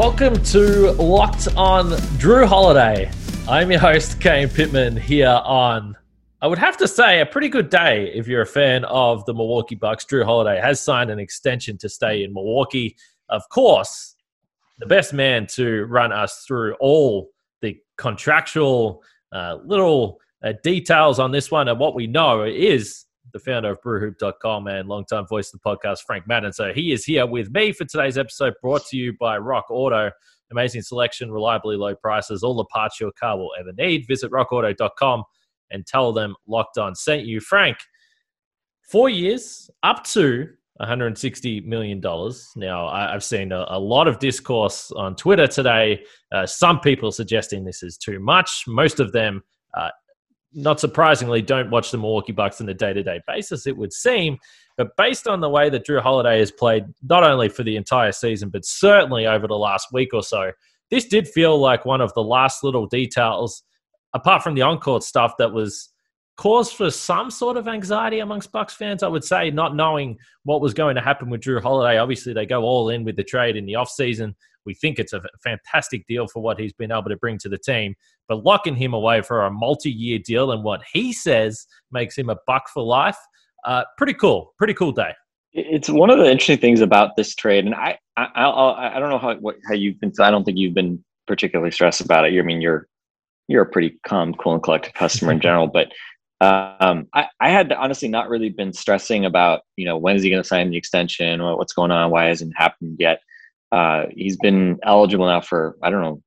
Welcome to Locked on Jrue Holiday. I'm your host, Kane Pittman, here on, I would have to say, a pretty good day if you're a fan of the Milwaukee Bucks. Jrue Holiday has signed an extension to stay in Milwaukee. Of course, the best man to run us through all the contractual uh, little uh, details on this one and what we know is the founder of brewhoop.com and longtime voice of the podcast, Frank Madden. So he is here with me for today's episode, brought to you by Rock Auto. Amazing selection, reliably low prices, all the parts your car will ever need. Visit rockauto.com and tell them Locked On sent you. Frank, four years, up to $160 million. Now, I, have seen a, a, lot of discourse on Twitter today. Uh, some people suggesting this is too much. Most of them uh, not surprisingly, don't watch the Milwaukee Bucks on a day to day basis, it would seem. But based on the way that Jrue Holiday has played, not only for the entire season, but certainly over the last week or so, this did feel like one of the last little details, apart from the on court stuff, that was cause for some sort of anxiety amongst Bucks fans, I would say, not knowing what was going to happen with Jrue Holiday. Obviously, they go all in with the trade in the offseason. We think it's a fantastic deal for what he's been able to bring to the team, but locking him away for a multi-year deal and what he says makes him a buck for life. Uh, pretty cool. Pretty cool day. It's one of the interesting things about this trade, and I I, I, I don't know how what, how you've been. I don't think you've been particularly stressed about it. I mean you're you're a pretty calm, cool, and collected customer in general, but um, I, I had honestly not really been stressing about you know when is he going to sign the extension, what's going on, why hasn't happened yet uh, he's been eligible now for I don't know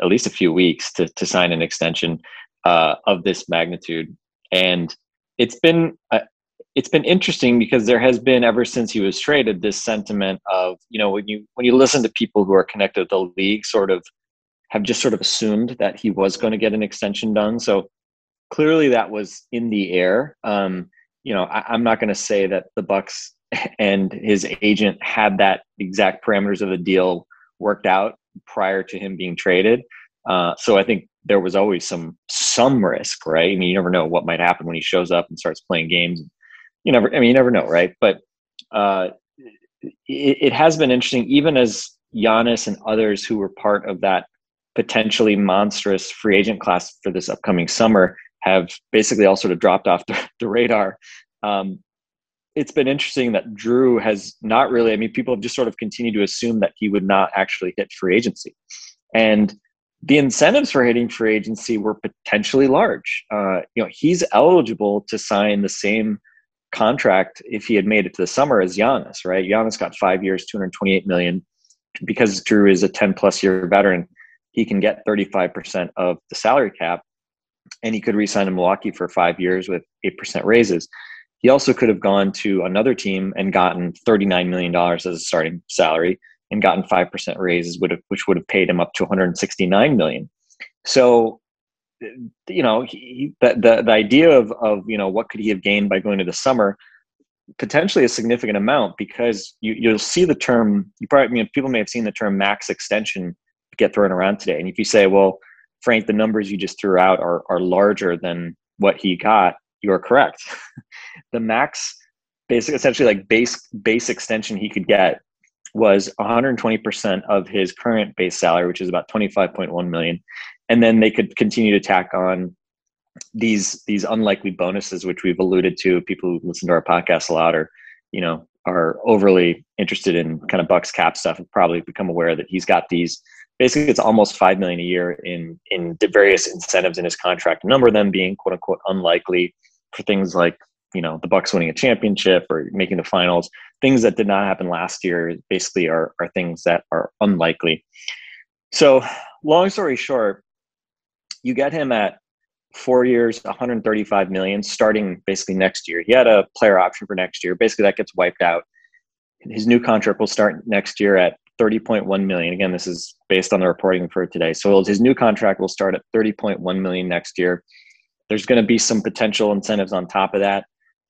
at least a few weeks to to sign an extension uh, of this magnitude, and it's been uh, it's been interesting because there has been ever since he was traded this sentiment of you know when you when you listen to people who are connected to the league, sort of have just sort of assumed that he was going to get an extension done. So clearly that was in the air. Um, you know, I, I'm not going to say that the Bucks and his agent had that exact parameters of the deal worked out prior to him being traded. Uh, so I think there was always some some risk, right? I mean, you never know what might happen when he shows up and starts playing games. You never, I mean, you never know, right? But uh, it, it has been interesting, even as Giannis and others who were part of that potentially monstrous free agent class for this upcoming summer have basically all sort of dropped off the, the radar. Um, it's been interesting that Jrue has not really. I mean, people have just sort of continued to assume that he would not actually hit free agency, and the incentives for hitting free agency were potentially large. Uh, you know, he's eligible to sign the same contract if he had made it to the summer as Giannis. Right? Giannis got five years, two hundred twenty-eight million. Because Jrue is a ten plus year veteran, he can get thirty-five percent of the salary cap, and he could re-sign in Milwaukee for five years with eight percent raises. He also could have gone to another team and gotten $39 million as a starting salary and gotten 5% raises, which would have paid him up to 169 million. So, you know, he, the, the, the idea of, of, you know, what could he have gained by going to the summer, potentially a significant amount because you, you'll see the term, you probably, I mean, people may have seen the term max extension get thrown around today. And if you say, well, Frank, the numbers you just threw out are, are larger than what he got, you are correct. the max basic essentially like base base extension he could get was 120% of his current base salary which is about 25.1 million. And then they could continue to tack on these these unlikely bonuses which we've alluded to. People who listen to our podcast a lot or you know are overly interested in kind of bucks cap stuff have probably become aware that he's got these. Basically it's almost five million a year in in the various incentives in his contract. A number of them being quote unquote unlikely for things like you know the Bucks winning a championship or making the finals. Things that did not happen last year basically are are things that are unlikely. So, long story short, you get him at four years, 135 million, starting basically next year. He had a player option for next year. Basically, that gets wiped out. His new contract will start next year at 30.1 million. Again, this is based on the reporting for today. So his new contract will start at 30.1 million next year. There's going to be some potential incentives on top of that.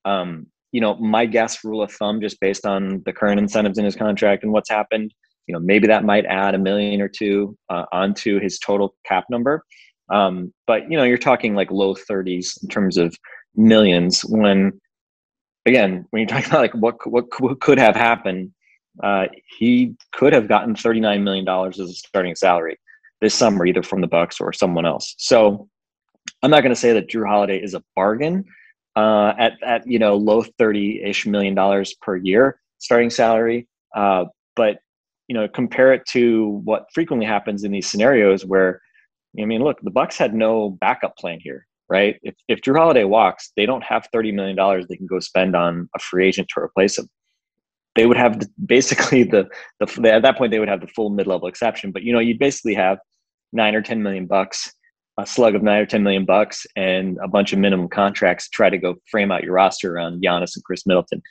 Um, you know, my guess, rule of thumb, just based on the current incentives in his contract and what's happened, you know, maybe that might add a million or two uh, onto his total cap number. Um, but you know, you're talking like low 30s in terms of millions. When again, when you're talking about like what what, what could have happened, uh, he could have gotten 39 million dollars as a starting salary this summer, either from the Bucks or someone else. So I'm not going to say that Jrue Holiday is a bargain uh, at at you know low 30 ish million dollars per year starting salary, uh, but you know compare it to what frequently happens in these scenarios where I mean, look, the Bucks had no backup plan here, right? If if Jrue Holiday walks, they don't have thirty million dollars they can go spend on a free agent to replace him. They would have basically the the at that point they would have the full mid level exception, but you know you'd basically have nine or ten million bucks a slug of nine or ten million bucks and a bunch of minimum contracts to try to go frame out your roster around Giannis and Khris Middleton.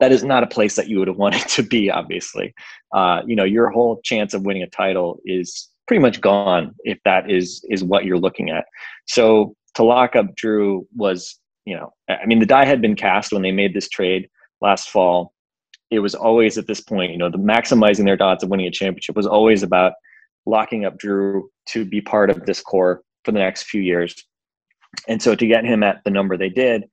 That is not a place that you would have wanted to be. Obviously, uh, you know your whole chance of winning a title is pretty much gone if that is is what you're looking at. So to lock up Jrue was, you know, I mean the die had been cast when they made this trade last fall. It was always at this point, you know, the maximizing their odds of winning a championship was always about locking up Jrue to be part of this core for the next few years. And so to get him at the number they did,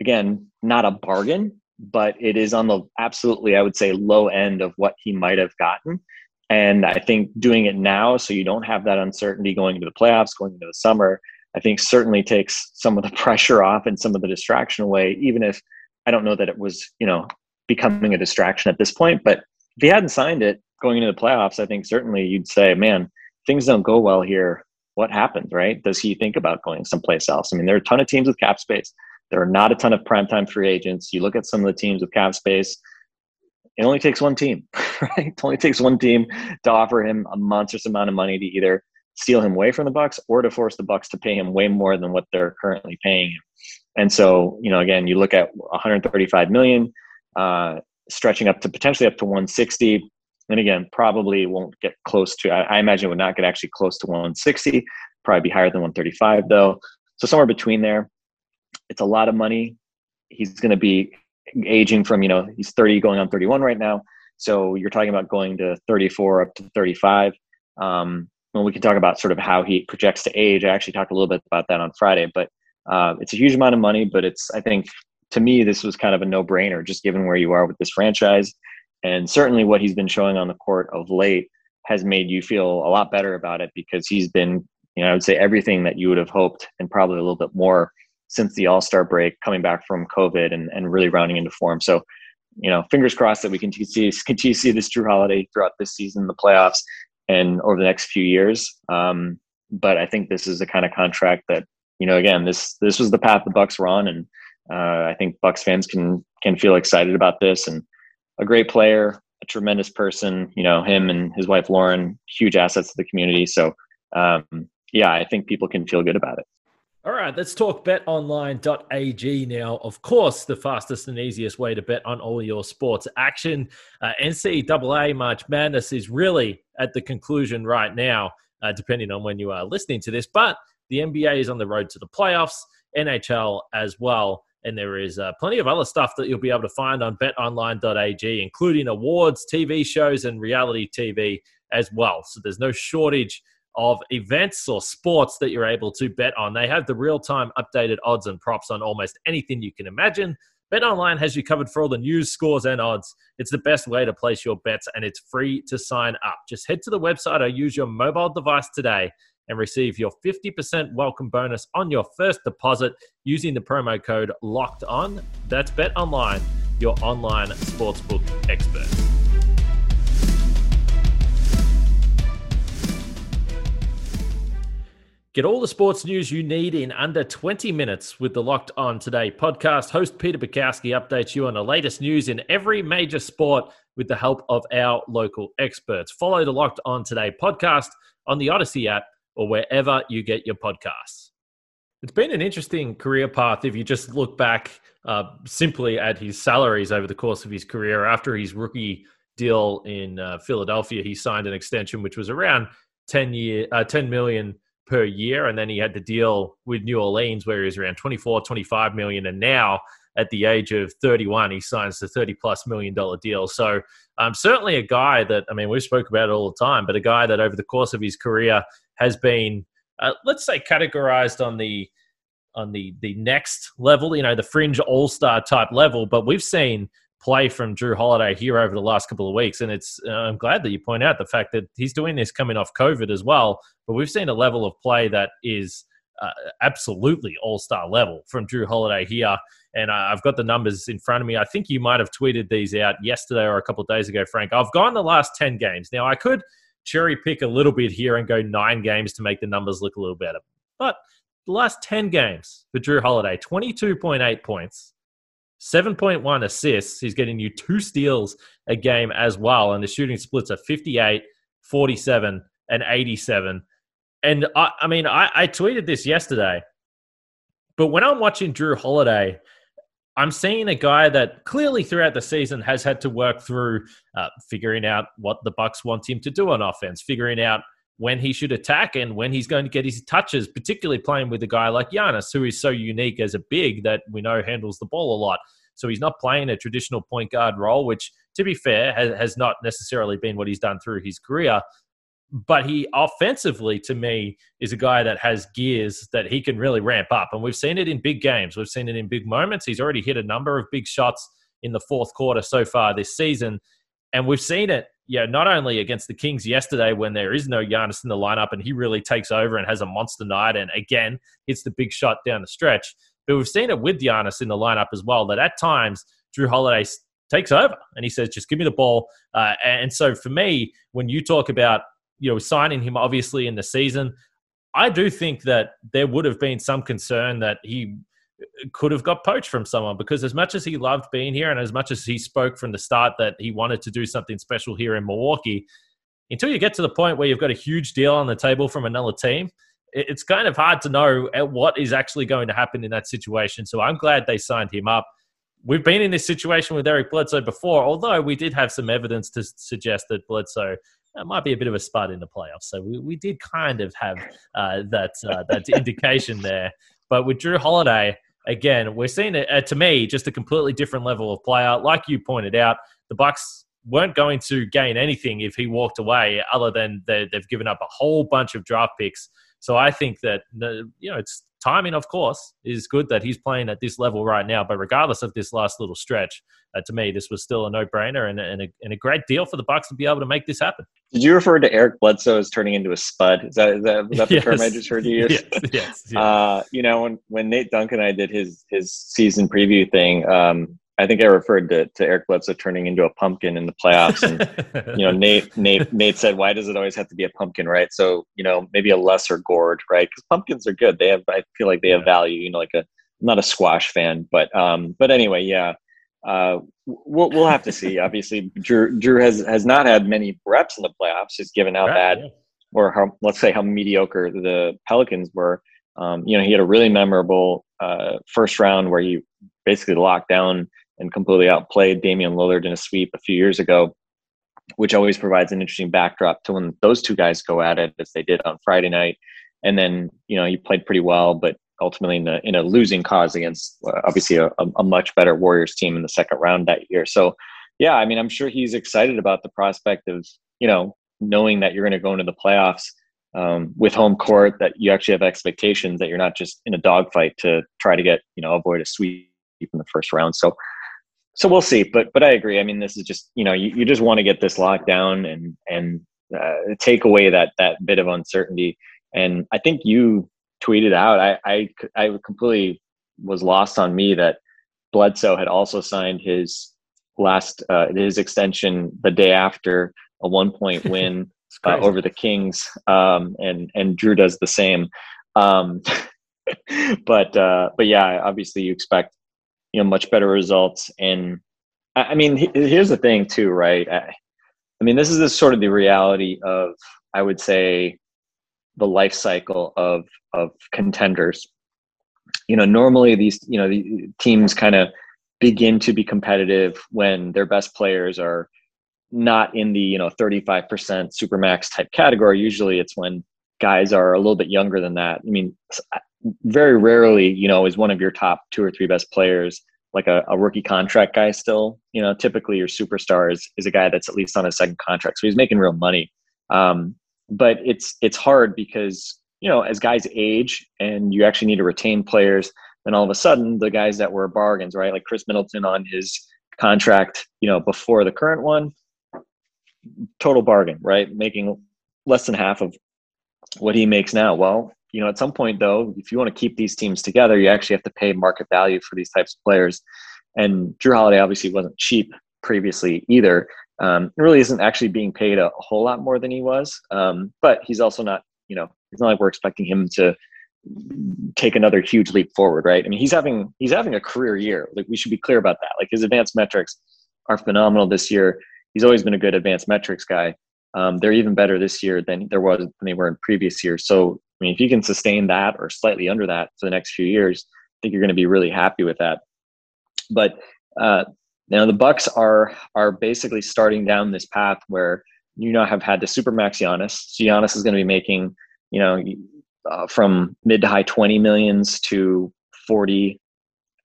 again, not a bargain, but it is on the absolutely, I would say, low end of what he might have gotten. And I think doing it now, so you don't have that uncertainty going into the playoffs, going into the summer, I think certainly takes some of the pressure off and some of the distraction away, even if I don't know that it was, you know, becoming a distraction at this point. But if he hadn't signed it going into the playoffs, I think certainly you'd say, man, things don't go well here what happens, right? Does he think about going someplace else? I mean, there are a ton of teams with cap space. There are not a ton of primetime free agents. You look at some of the teams with cap space, it only takes one team, right? It only takes one team to offer him a monstrous amount of money to either steal him away from the Bucks or to force the Bucks to pay him way more than what they're currently paying him. And so, you know, again, you look at 135 million, uh, stretching up to potentially up to 160 and again, probably won't get close to. I, I imagine would not get actually close to 160. Probably be higher than 135 though. So somewhere between there. It's a lot of money. He's going to be aging from you know he's 30 going on 31 right now. So you're talking about going to 34 up to 35. Um, when we can talk about sort of how he projects to age, I actually talked a little bit about that on Friday. But uh, it's a huge amount of money, but it's I think to me this was kind of a no-brainer, just given where you are with this franchise and certainly what he's been showing on the court of late has made you feel a lot better about it because he's been, you know, I would say everything that you would have hoped and probably a little bit more since the All Star break, coming back from COVID and, and really rounding into form. So, you know, fingers crossed that we can see continue to see this Jrue Holiday throughout this season, the playoffs, and over the next few years. Um, but I think this is the kind of contract that you know, again, this this was the path the Bucks were on, and uh, I think Bucks fans can can feel excited about this and a great player, a tremendous person. You know, him and his wife Lauren, huge assets to the community. So, um, yeah, I think people can feel good about it. All right, let's talk betonline.ag now. Of course, the fastest and easiest way to bet on all your sports action. Uh, NCAA March Madness is really at the conclusion right now, uh, depending on when you are listening to this. But the NBA is on the road to the playoffs, NHL as well. And there is uh, plenty of other stuff that you'll be able to find on betonline.ag, including awards, TV shows, and reality TV as well. So there's no shortage of events or sports that you're able to bet on. They have the real time updated odds and props on almost anything you can imagine. BetOnline has you covered for all the news, scores, and odds. It's the best way to place your bets, and it's free to sign up. Just head to the website or use your mobile device today and receive your 50% welcome bonus on your first deposit using the promo code locked on. That's Bet Online, your online sportsbook expert. Get all the sports news you need in under 20 minutes with the Locked On Today podcast. Host Peter Bukowski updates you on the latest news in every major sport with the help of our local experts. Follow the Locked On Today podcast on the Odyssey app or wherever you get your podcasts. It's been an interesting career path if you just look back uh, simply at his salaries over the course of his career. After his rookie deal in uh, Philadelphia, he signed an extension which was around 10 year uh, 10 million per year and then he had the deal with New Orleans where he was around 24 25 million and now at the age of 31 he signs the 30 plus million dollar deal so um, certainly a guy that I mean we spoke about it all the time but a guy that over the course of his career has been uh, let's say categorized on the on the the next level you know the fringe all-star type level but we've seen play from Jrue Holiday here over the last couple of weeks. And it's uh, I'm glad that you point out the fact that he's doing this coming off COVID as well. But we've seen a level of play that is uh, absolutely all star level from Jrue Holiday here. And I've got the numbers in front of me. I think you might have tweeted these out yesterday or a couple of days ago, Frank. I've gone the last 10 games. Now, I could cherry pick a little bit here and go nine games to make the numbers look a little better. But the last 10 games for Jrue Holiday 22.8 points, 7.1 assists. He's getting you two steals a game as well. And the shooting splits are 58, 47, and 87. And I, I mean, I, I tweeted this yesterday, but when I'm watching Jrue Holiday, I'm seeing a guy that clearly throughout the season has had to work through uh, figuring out what the Bucks want him to do on offense, figuring out when he should attack and when he's going to get his touches, particularly playing with a guy like Giannis, who is so unique as a big that we know handles the ball a lot. So he's not playing a traditional point guard role, which, to be fair, has, has not necessarily been what he's done through his career. But he offensively, to me, is a guy that has gears that he can really ramp up. And we've seen it in big games. We've seen it in big moments. He's already hit a number of big shots in the fourth quarter so far this season. And we've seen it yeah, not only against the Kings yesterday when there is no Giannis in the lineup and he really takes over and has a monster night and again hits the big shot down the stretch, but we've seen it with Giannis in the lineup as well that at times Jrue Holiday takes over and he says, just give me the ball. Uh, and so for me, when you talk about, you know, signing him obviously in the season, I do think that there would have been some concern that he could have got poached from someone because as much as he loved being here and as much as he spoke from the start that he wanted to do something special here in Milwaukee, until you get to the point where you've got a huge deal on the table from another team, it's kind of hard to know what is actually going to happen in that situation. So I'm glad they signed him up. We've been in this situation with Eric Bledsoe before, although we did have some evidence to suggest that Bledsoe uh, might be a bit of a spud in the playoffs. So we, we did kind of have uh, that uh, that indication there. But with Jrue Holiday, again, we're seeing it uh, to me just a completely different level of player. Like you pointed out, the Bucks weren't going to gain anything if he walked away, other than they've given up a whole bunch of draft picks. So I think that you know it's timing, of course, is good that he's playing at this level right now. But regardless of this last little stretch, uh, to me, this was still a no-brainer and, and, a, and a great deal for the Bucks to be able to make this happen. Did you refer to Eric Bledsoe as turning into a spud? Is that, is that, is that the yes. term I just heard you use? yes, yes, yes. Uh, you know, when, when Nate Duncan and I did his his season preview thing, um, I think I referred to, to Eric Bledsoe turning into a pumpkin in the playoffs. And, you know, Nate, Nate, Nate said, why does it always have to be a pumpkin, right? So, you know, maybe a lesser gourd, right? Because pumpkins are good. They have, I feel like they have value, you know, like a, I'm not a squash fan, but, um, but anyway, yeah. Uh, we'll, we'll have to see. Obviously, Drew, Jrue has, has not had many reps in the playoffs, just given how right, bad yeah. or how, let's say how mediocre the Pelicans were. Um, you know, he had a really memorable uh, first round where he basically locked down and completely outplayed Damian Lillard in a sweep a few years ago, which always provides an interesting backdrop to when those two guys go at it as they did on Friday night. And then, you know, he played pretty well, but ultimately in a, in a losing cause against uh, obviously a, a much better Warriors team in the second round that year. So, yeah, I mean, I'm sure he's excited about the prospect of, you know, knowing that you're going to go into the playoffs um, with home court, that you actually have expectations that you're not just in a dogfight to try to get, you know, avoid a sweep in the first round. So so we'll see. But but I agree. I mean, this is just you know you, you just want to get this locked down and and uh, take away that that bit of uncertainty. And I think you tweeted out. I I I completely was lost on me that Bledsoe had also signed his last uh, his extension the day after a one point win uh, over the Kings, um, and and Jrue does the same. Um, but uh, but yeah, obviously you expect you know much better results and i mean here's the thing too right i, I mean this is the sort of the reality of i would say the life cycle of of contenders you know, normally these, you know, the teams kind of begin to be competitive when their best players are not in the, you know, 35% supermax type category. Usually it's when guys are a little bit younger than that. I mean, very rarely, you know, is one of your top two or three best players like a, a rookie contract guy still. You know, typically your superstar is, is a guy that's at least on a second contract. So he's making real money. Um, but it's it's hard because, you know, as guys age and you actually need to retain players, then all of a sudden the guys that were bargains, right? Like Khris Middleton on his contract, you know, before the current one, total bargain, right? Making less than half of what he makes now. Well, you know, at some point though, if you want to keep these teams together, you actually have to pay market value for these types of players. And Jrue Holiday obviously wasn't cheap previously either. Um, really isn't actually being paid a, whole lot more than he was. Um, but he's also not, you know, it's not like we're expecting him to take another huge leap forward, right? I mean, he's having he's having a career year. Like we should be clear about that. Like his advanced metrics are phenomenal this year. He's always been a good advanced metrics guy. Um, they're even better this year than there was than they were in previous years. So I mean, if you can sustain that or slightly under that for the next few years, I think you're going to be really happy with that. But uh, now the Bucks are are basically starting down this path where you now have had the supermax Giannis. So Giannis is going to be making you know uh, from mid to high twenty millions to forty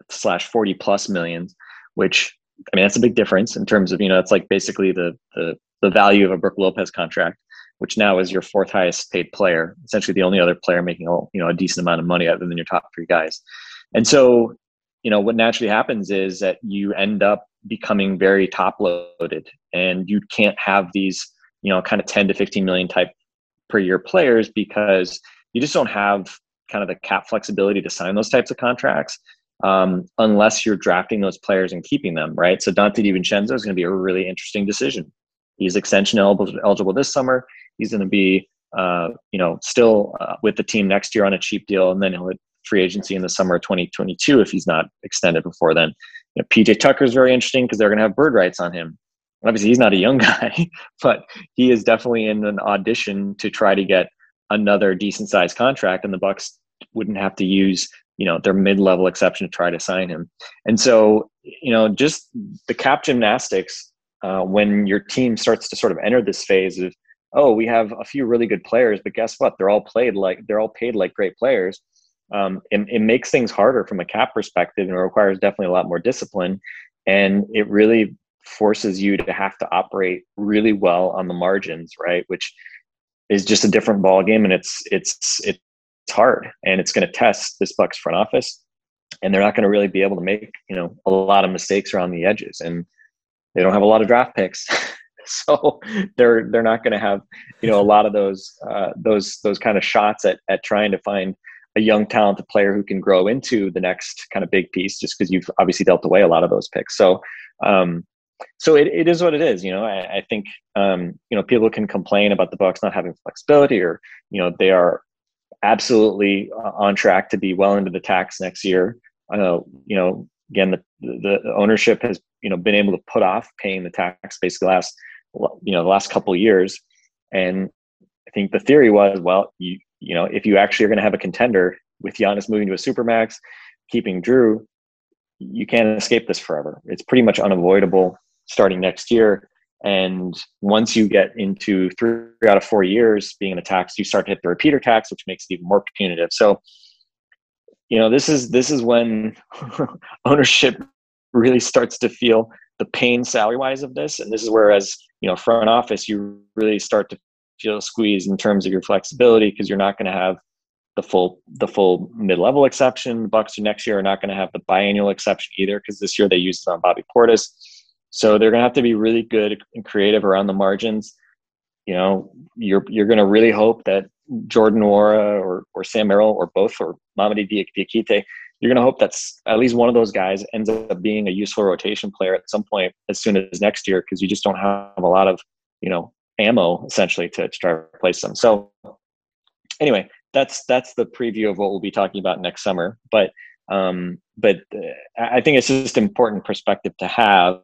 slash forty plus millions, which I mean that's a big difference in terms of you know it's like basically the the the value of a Brook Lopez contract which now is your fourth highest paid player, essentially the only other player making a, you know a decent amount of money other than your top three guys. And so, you know, what naturally happens is that you end up becoming very top loaded, and you can't have these you know kind of 10 to 15 million type per year players because you just don't have kind of the cap flexibility to sign those types of contracts um, unless you're drafting those players and keeping them, right? So Donte DiVincenzo is going to be a really interesting decision. He's extension eligible, eligible this summer. He's going to be, uh, you know, still uh, with the team next year on a cheap deal, and then he'll hit free agency in the summer of 2022 if he's not extended before then. You know, PJ Tucker is very interesting because they're going to have bird rights on him. Obviously, he's not a young guy, but he is definitely in an audition to try to get another decent sized contract, and the Bucks wouldn't have to use you know their mid-level exception to try to sign him. And so, you know, just the cap gymnastics uh, when your team starts to sort of enter this phase of oh, we have a few really good players, but guess what? They're all played like they're all paid like great players. Um, it, it makes things harder from a cap perspective and it requires definitely a lot more discipline. And it really forces you to have to operate really well on the margins, right? Which is just a different ball game, and it's it's it's hard, and it's going to test this Bucks front office, and they're not going to really be able to make you know a lot of mistakes around the edges, and they don't have a lot of draft picks. so they're they're not going to have you know a lot of those uh, those those kind of shots at at trying to find a young talented player who can grow into the next kind of big piece just because you've obviously dealt away a lot of those picks. So um, so it, it is what it is you know i, I think um, you know people can complain about the bucks not having flexibility or you know they are absolutely uh, on track to be well into the tax next year. Uh, you know again the, the ownership has you know been able to put off paying the tax basically last you know the last couple years. And i think the theory was well you you know if you actually are going to have a contender with Giannis moving to a supermax keeping jrue you can't escape this forever. It's pretty much unavoidable starting next year. And once you get into three out of four years being in a tax you start to hit the repeater tax which makes it even more punitive. So you know this is this is when ownership really starts to feel the pain salary wise of this. And this is where as you know front office you really start to feel squeezed in terms of your flexibility because you're not going to have the full the full mid-level exception. The bucks next year are not going to have the biannual exception either because this year they used it on bobby portis. So they're going to have to be really good and creative around the margins. You know you're you're going to really hope that jordan Nwora or or sam merrill or both or mamadi diakite you're going to hope that's at least one of those guys ends up being a useful rotation player at some point as soon as next year because you just don't have a lot of you know ammo essentially to, to try to replace them. So anyway that's that's the preview of what we'll be talking about next summer. But um but uh, i think it's just important perspective to have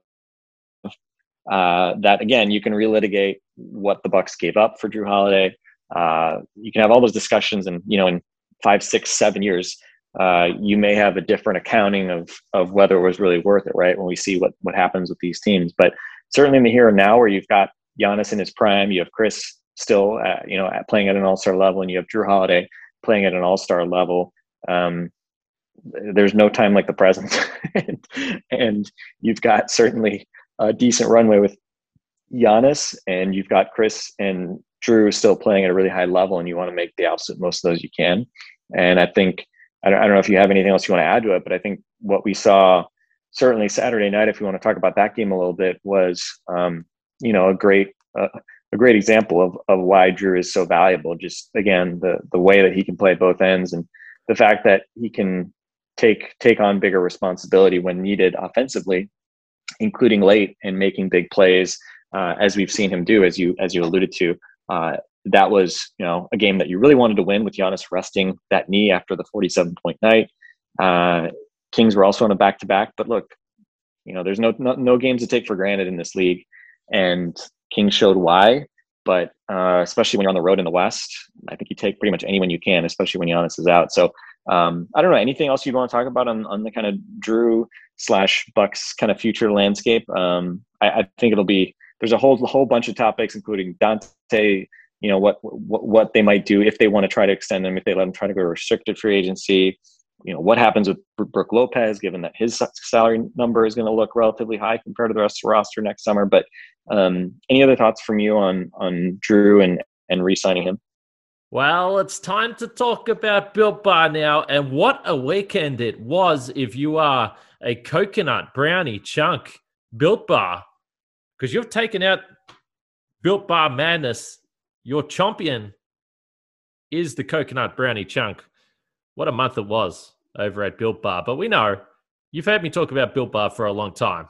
uh, that again you can relitigate what the bucks gave up for jrue holiday. Uh, you can have all those discussions and you know in five six seven years uh, you may have a different accounting of of whether it was really worth it, right? When we see what what happens with these teams, but certainly in the here and now, where you've got Giannis in his prime, you have Khris still, at, you know, playing at an All Star level, and you have Jrue Holiday playing at an All Star level. Um, there's no time like the present, and, and you've got certainly a decent runway with Giannis, and you've got Khris and Jrue still playing at a really high level, and you want to make the absolute most of those you can. And I think I don't, I don't know if you have anything else you want to add to it, but I think what we saw certainly Saturday night, if you want to talk about that game a little bit, was um, you know a great uh, a great example of of why Jrue is so valuable. Just again, the the way that he can play both ends, and the fact that he can take take on bigger responsibility when needed offensively, including late and making big plays, uh, as we've seen him do, as you as you alluded to. Uh, that was you know a game that you really wanted to win with Giannis resting that knee after the 47 point night. Uh, Kings were also on a back to back, but look, you know, there's no, no, no games to take for granted in this league, and Kings showed why. But uh, especially when you're on the road in the West, I think you take pretty much anyone you can, especially when Giannis is out. So um, I don't know anything else you want to talk about on, on the kind of Jrue slash Bucks kind of future landscape. Um, I, I, think it'll be there's a whole whole bunch of topics, including Donte. You know what what what they might do if they want to try to extend them, if they let them try to go restricted free agency you know what happens with Brook Lopez, given that his salary number is going to look relatively high compared to the rest of the roster next summer. But um, any other thoughts from you on on Jrue and and re-signing him? Well, it's time to talk about Built Bar now, and what a weekend it was! If you are a coconut brownie chunk Built Bar, because you've taken out Built Bar madness, your champion is the coconut brownie chunk. What a month it was over at Built Bar. But we know you've heard me talk about Built Bar for a long time.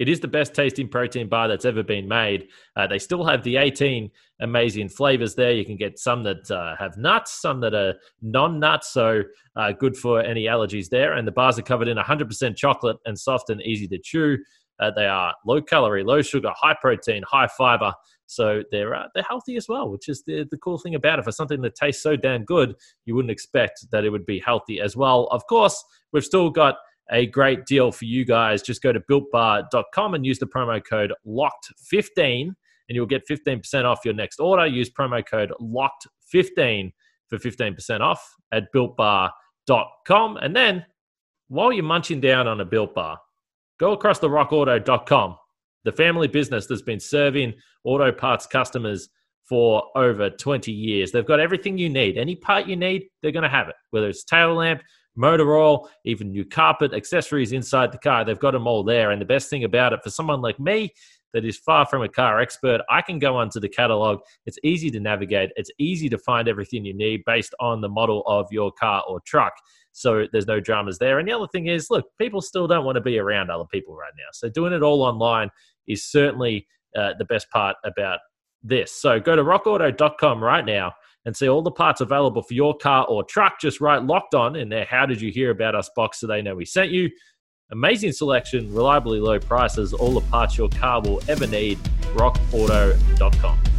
It is the best tasting protein bar that's ever been made. Uh, they still have the 18 amazing flavors there. You can get some that uh, have nuts, some that are non nuts, so uh, good for any allergies there. And the bars are covered in 100% chocolate and soft and easy to chew. Uh, they are low calorie, low sugar, high protein, high fiber. So they're uh, they're healthy as well, which is the the cool thing about it. For something that tastes so damn good, you wouldn't expect that it would be healthy as well. Of course, we've still got a great deal for you guys. Just go to builtbar.com and use the promo code locked15 and you'll get 15% off your next order. Use promo code locked15 for 15% off at builtbar.com. And then while you're munching down on a built bar, go across the rockauto.com the family business that's been serving auto parts customers for over 20 years. They've got everything you need. Any part you need, they're going to have it, whether it's tail lamp, motor oil, even new carpet, accessories inside the car. They've got them all there. And the best thing about it for someone like me that is far from a car expert, I can go onto the catalog. It's easy to navigate, it's easy to find everything you need based on the model of your car or truck. So there's no dramas there. And the other thing is, look, people still don't want to be around other people right now. So doing it all online is certainly uh, the best part about this. So go to rockauto.com right now and see all the parts available for your car or truck. Just write locked on in there. How did you hear about us box so they know we sent you? Amazing selection, reliably low prices, all the parts your car will ever need. rockauto.com.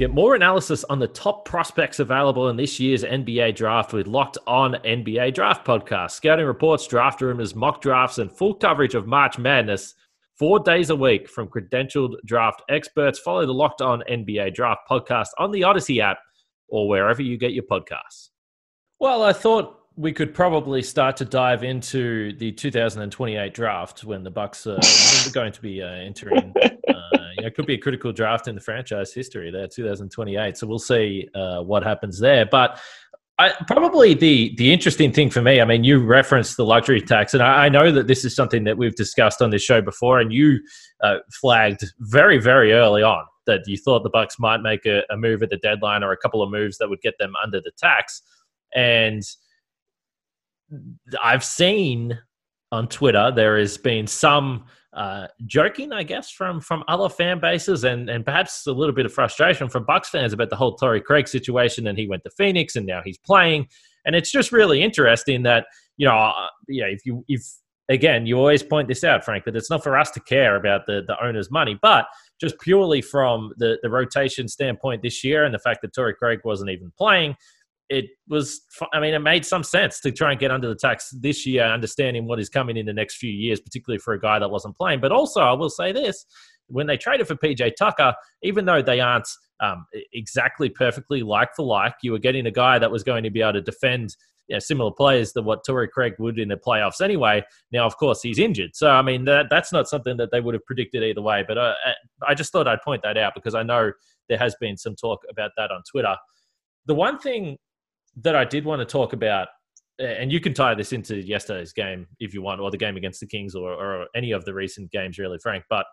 Get more analysis on the top prospects available in this year's NBA draft with Locked On NBA Draft Podcast. Scouting reports, draft rumors, mock drafts, and full coverage of March Madness four days a week from credentialed draft experts. Follow the Locked On NBA Draft Podcast on the Odyssey app or wherever you get your podcasts. Well, I thought we could probably start to dive into the 2028 draft when the Bucks are going to be uh, entering you know, it could be a critical draft in the franchise history there, 2028. So we'll see uh, what happens there. But I, probably the the interesting thing for me, I mean, you referenced the luxury tax, and I, I know that this is something that we've discussed on this show before, and you uh, flagged very very early on that you thought the Bucks might make a, a move at the deadline or a couple of moves that would get them under the tax, and I've seen on Twitter there has been some uh, joking, I guess, from from other fan bases, and and perhaps a little bit of frustration from Bucks fans about the whole Torrey Craig situation. And he went to Phoenix, and now he's playing. And it's just really interesting that you know, uh, yeah, if you if again, you always point this out, Frank, that it's not for us to care about the the owner's money, but just purely from the, the rotation standpoint this year and the fact that Torrey Craig wasn't even playing, it was, I mean, it made some sense to try and get under the tax this year, understanding what is coming in the next few years, particularly for a guy that wasn't playing. But also, I will say this when they traded for PJ Tucker, even though they aren't um, exactly perfectly like for like, you were getting a guy that was going to be able to defend you know, similar players to what Torrey Craig would in the playoffs anyway. Now, of course, he's injured. So, I mean, that, that's not something that they would have predicted either way. But I, I just thought I'd point that out because I know there has been some talk about that on Twitter. The one thing that I did want to talk about, and you can tie this into yesterday's game if you want, or the game against the Kings, or, or any of the recent games, really, Frank. But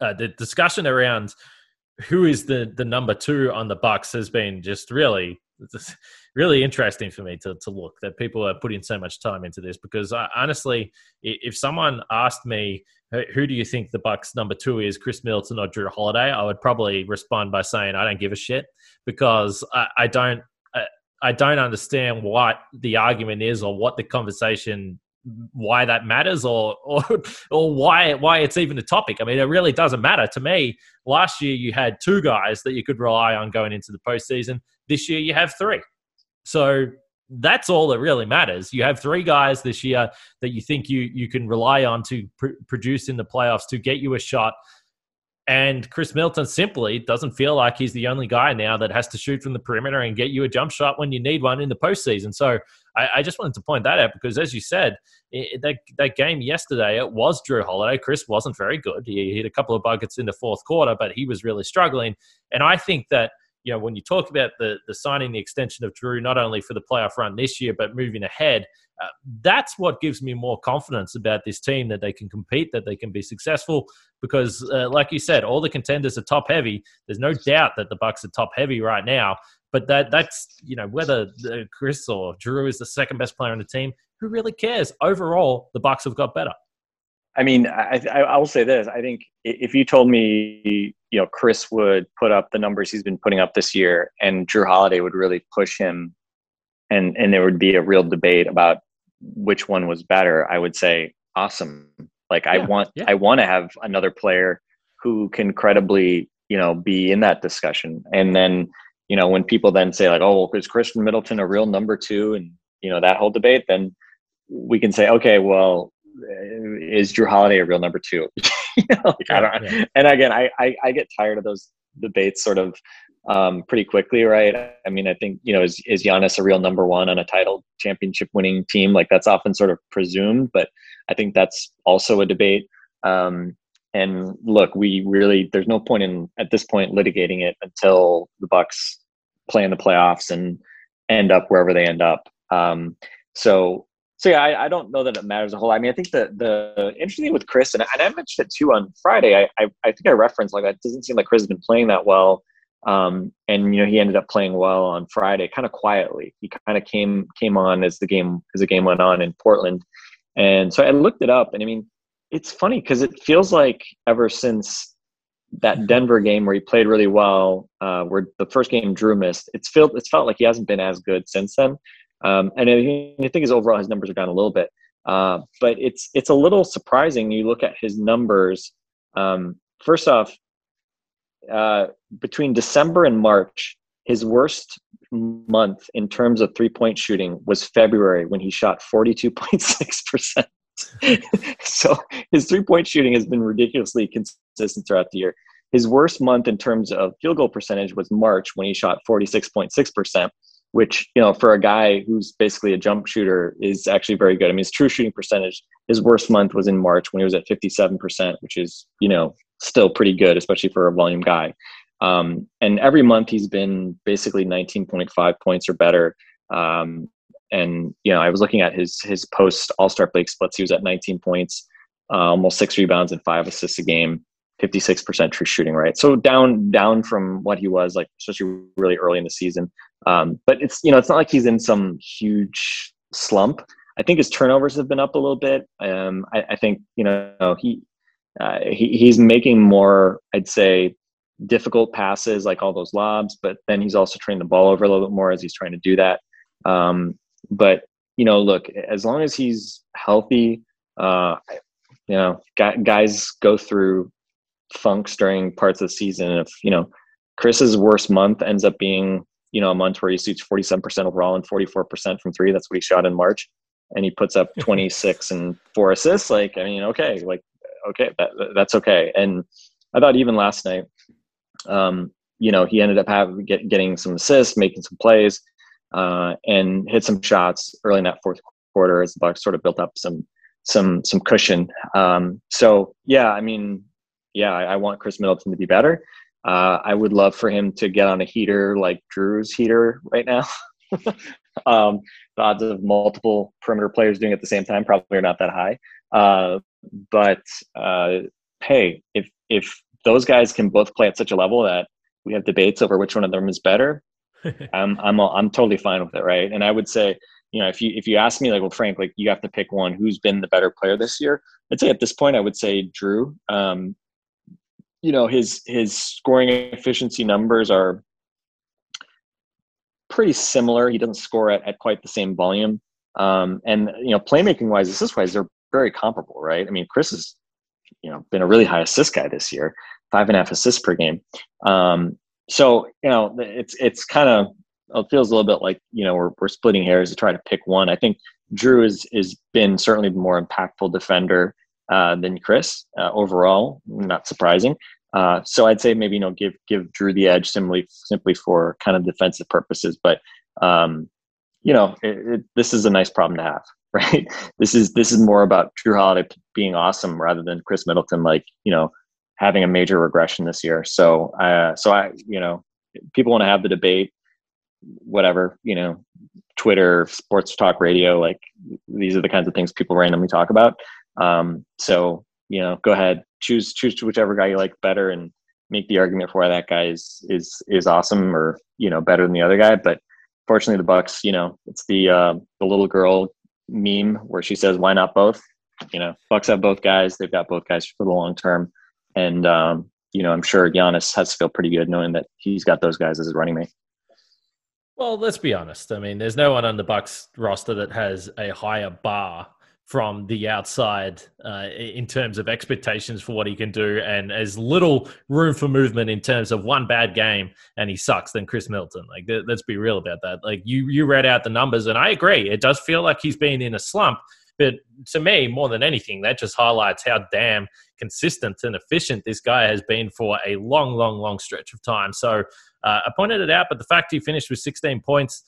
uh, the discussion around who is the the number two on the Bucks has been just really really interesting for me to, to look that people are putting so much time into this because I, honestly if someone asked me who do you think the bucks number two is khris middleton or Jrue holiday i would probably respond by saying i don't give a shit because i, I don't I don't understand what the argument is or what the conversation why that matters or or or why why it's even a topic. I mean, it really doesn't matter to me. Last year you had two guys that you could rely on going into the postseason. This year you have three. So that's all that really matters. You have three guys this year that you think you you can rely on to pr- produce in the playoffs to get you a shot and Khris Middleton simply doesn't feel like he's the only guy now that has to shoot from the perimeter and get you a jump shot when you need one in the postseason. So I, I just wanted to point that out because, as you said, it, that, that game yesterday, it was Jrue Holiday. Khris wasn't very good. He hit a couple of buckets in the fourth quarter, but he was really struggling. And I think that you know, when you talk about the the signing the extension of Drew, not only for the playoff run this year, but moving ahead, that's what gives me more confidence about this team that they can compete, that they can be successful. Because, uh, like you said, all the contenders are top heavy. There's no doubt that the Bucks are top heavy right now. But that that's you know whether Khris or Jrue is the second best player on the team, who really cares? Overall, the Bucks have got better. I mean, I, I, I will say this. I think if you told me, you know, Khris would put up the numbers he's been putting up this year, and Jrue Holiday would really push him, and and there would be a real debate about which one was better, I would say awesome. Like yeah, I want, yeah. I want to have another player who can credibly, you know, be in that discussion. And then, you know, when people then say like, oh, well, is Christian Middleton a real number two, and you know that whole debate, then we can say, okay, well, eh, is Jrue Holiday a real number two? you know, like, yeah, I don't. And again, I, I, I get tired of those debates sort of um, pretty quickly, right? I mean, I think you know, is is Giannis a real number one on a title championship winning team? Like that's often sort of presumed, but I think that's also a debate. Um, and look, we really there's no point in at this point litigating it until the Bucks play in the playoffs and end up wherever they end up. Um, so so yeah, I, I, don't know that it matters a whole lot. I mean, I think the the interesting thing with Khris, and, and I mentioned it too on Friday. I, I, I think I referenced like it doesn't seem like Khris has been playing that well, um, and you know he ended up playing well on Friday, kind of quietly. He kind of came came on as the game as the game went on in Portland, and so I looked it up, and I mean, it's funny because it feels like ever since that Denver game where he played really well, uh, where the first game Jrue missed, it's felt it's felt like he hasn't been as good since then. Um, and I think his overall his numbers are down a little bit, uh, but it's it's a little surprising. You look at his numbers. Um, first off, uh, between December and March, his worst month in terms of three point shooting was February when he shot 42.6%. so his three point shooting has been ridiculously consistent throughout the year. His worst month in terms of field goal percentage was March when he shot 46.6% which you know for a guy who's basically a jump shooter is actually very good. I mean, his true shooting percentage, his worst month was in March when he was at 57%, which is you know still pretty good, especially for a volume guy. Um, and every month he's been basically 19.5 points or better. Um, and you know, I was looking at his his post All Star break splits. He was at 19 points, uh, almost six rebounds and five assists a game. 56% true shooting rate. So down down from what he was like, especially really early in the season. Um, but it's you know it's not like he's in some huge slump. I think his turnovers have been up a little bit. Um, I, I, think you know he, uh, he he's making more. I'd say difficult passes like all those lobs, but then he's also turning the ball over a little bit more as he's trying to do that. Um, but you know, look, as long as he's healthy, uh, you know, guys go through funks during parts of the season. If you know Khris's worst month ends up being you know a month where he shoots 47% overall and 44% from three. That's what he shot in March, and he puts up 26 and four assists. Like I mean, okay, like okay, that, that's okay. And I thought even last night, um, you know, he ended up having get, getting some assists, making some plays, uh, and hit some shots early in that fourth quarter as the Bucks sort of built up some some some cushion. Um, so yeah, I mean, yeah, I, I, want Khris Middleton to be better. Uh, I would love for him to get on a heater like Jrue's heater right now. um, the odds of multiple perimeter players doing it at the same time probably are not that high. Uh, but uh, hey, if if those guys can both play at such a level that we have debates over which one of them is better, I'm I'm I'm totally fine with it, right? And I would say, you know, if you if you ask me, like, well, Frank, like, you have to pick one. Who's been the better player this year? I'd say at this point, I would say Jrue. Um, you know, his his scoring efficiency numbers are pretty similar. He doesn't score at, at quite the same volume. Um, and you know, playmaking wise, assist wise, they're very comparable, right? I mean, Khris has you know been a really high assist guy this year, five and a half assists per game. Um, so you know, it's it's kind of it feels a little bit like you know we're we're splitting hairs to try to pick one. I think Jrue has is been certainly the more impactful defender uh, than Khris uh, overall. Not surprising. Uh, so I'd say maybe you know give give Jrue the edge simply simply for kind of defensive purposes. But um, you know it, it, this is a nice problem to have, right? This is this is more about Jrue Holiday being awesome rather than Khris Middleton like you know having a major regression this year. So uh, so I you know people want to have the debate, whatever you know, Twitter, sports talk radio, like these are the kinds of things people randomly talk about. Um, so you know, go ahead, choose choose whichever guy you like better, and make the argument for why that guy is is is awesome or you know better than the other guy. But fortunately, the Bucks, you know, it's the uh, the little girl meme where she says, "Why not both?" You know, Bucks have both guys; they've got both guys for the long term, and um, you know, I'm sure Giannis has to feel pretty good knowing that he's got those guys as his running mate. Well, let's be honest. I mean, there's no one on the Bucks roster that has a higher bar from the outside uh, in terms of expectations for what he can do, and as little room for movement in terms of one bad game and he sucks than Khris Middleton. Like, th- let's be real about that. Like, you you read out the numbers, and I agree. It does feel like he's been in a slump, but to me, more than anything, that just highlights how damn consistent and efficient this guy has been for a long, long, long stretch of time. So uh, I pointed it out, but the fact he finished with 16 points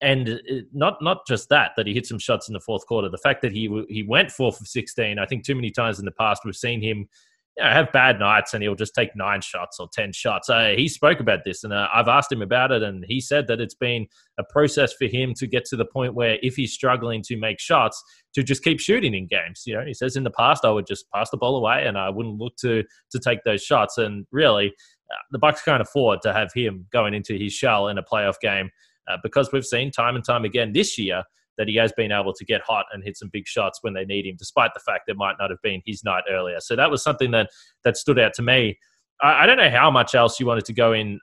and not not just that that he hit some shots in the fourth quarter. The fact that he he went four for sixteen. I think too many times in the past we've seen him you know, have bad nights and he'll just take nine shots or 10 shots. Uh, he spoke about this and uh, I've asked him about it, and he said that it's been a process for him to get to the point where if he's struggling to make shots, to just keep shooting in games. You know, he says in the past, I would just pass the ball away and I wouldn't look to, to take those shots. And really, uh, the Bucks can't afford to have him going into his shell in a playoff game uh, because we've seen time and time again this year that he has been able to get hot and hit some big shots when they need him, despite the fact it might not have been his night earlier. So that was something that that stood out to me. I, I don't know how much else you wanted to go in.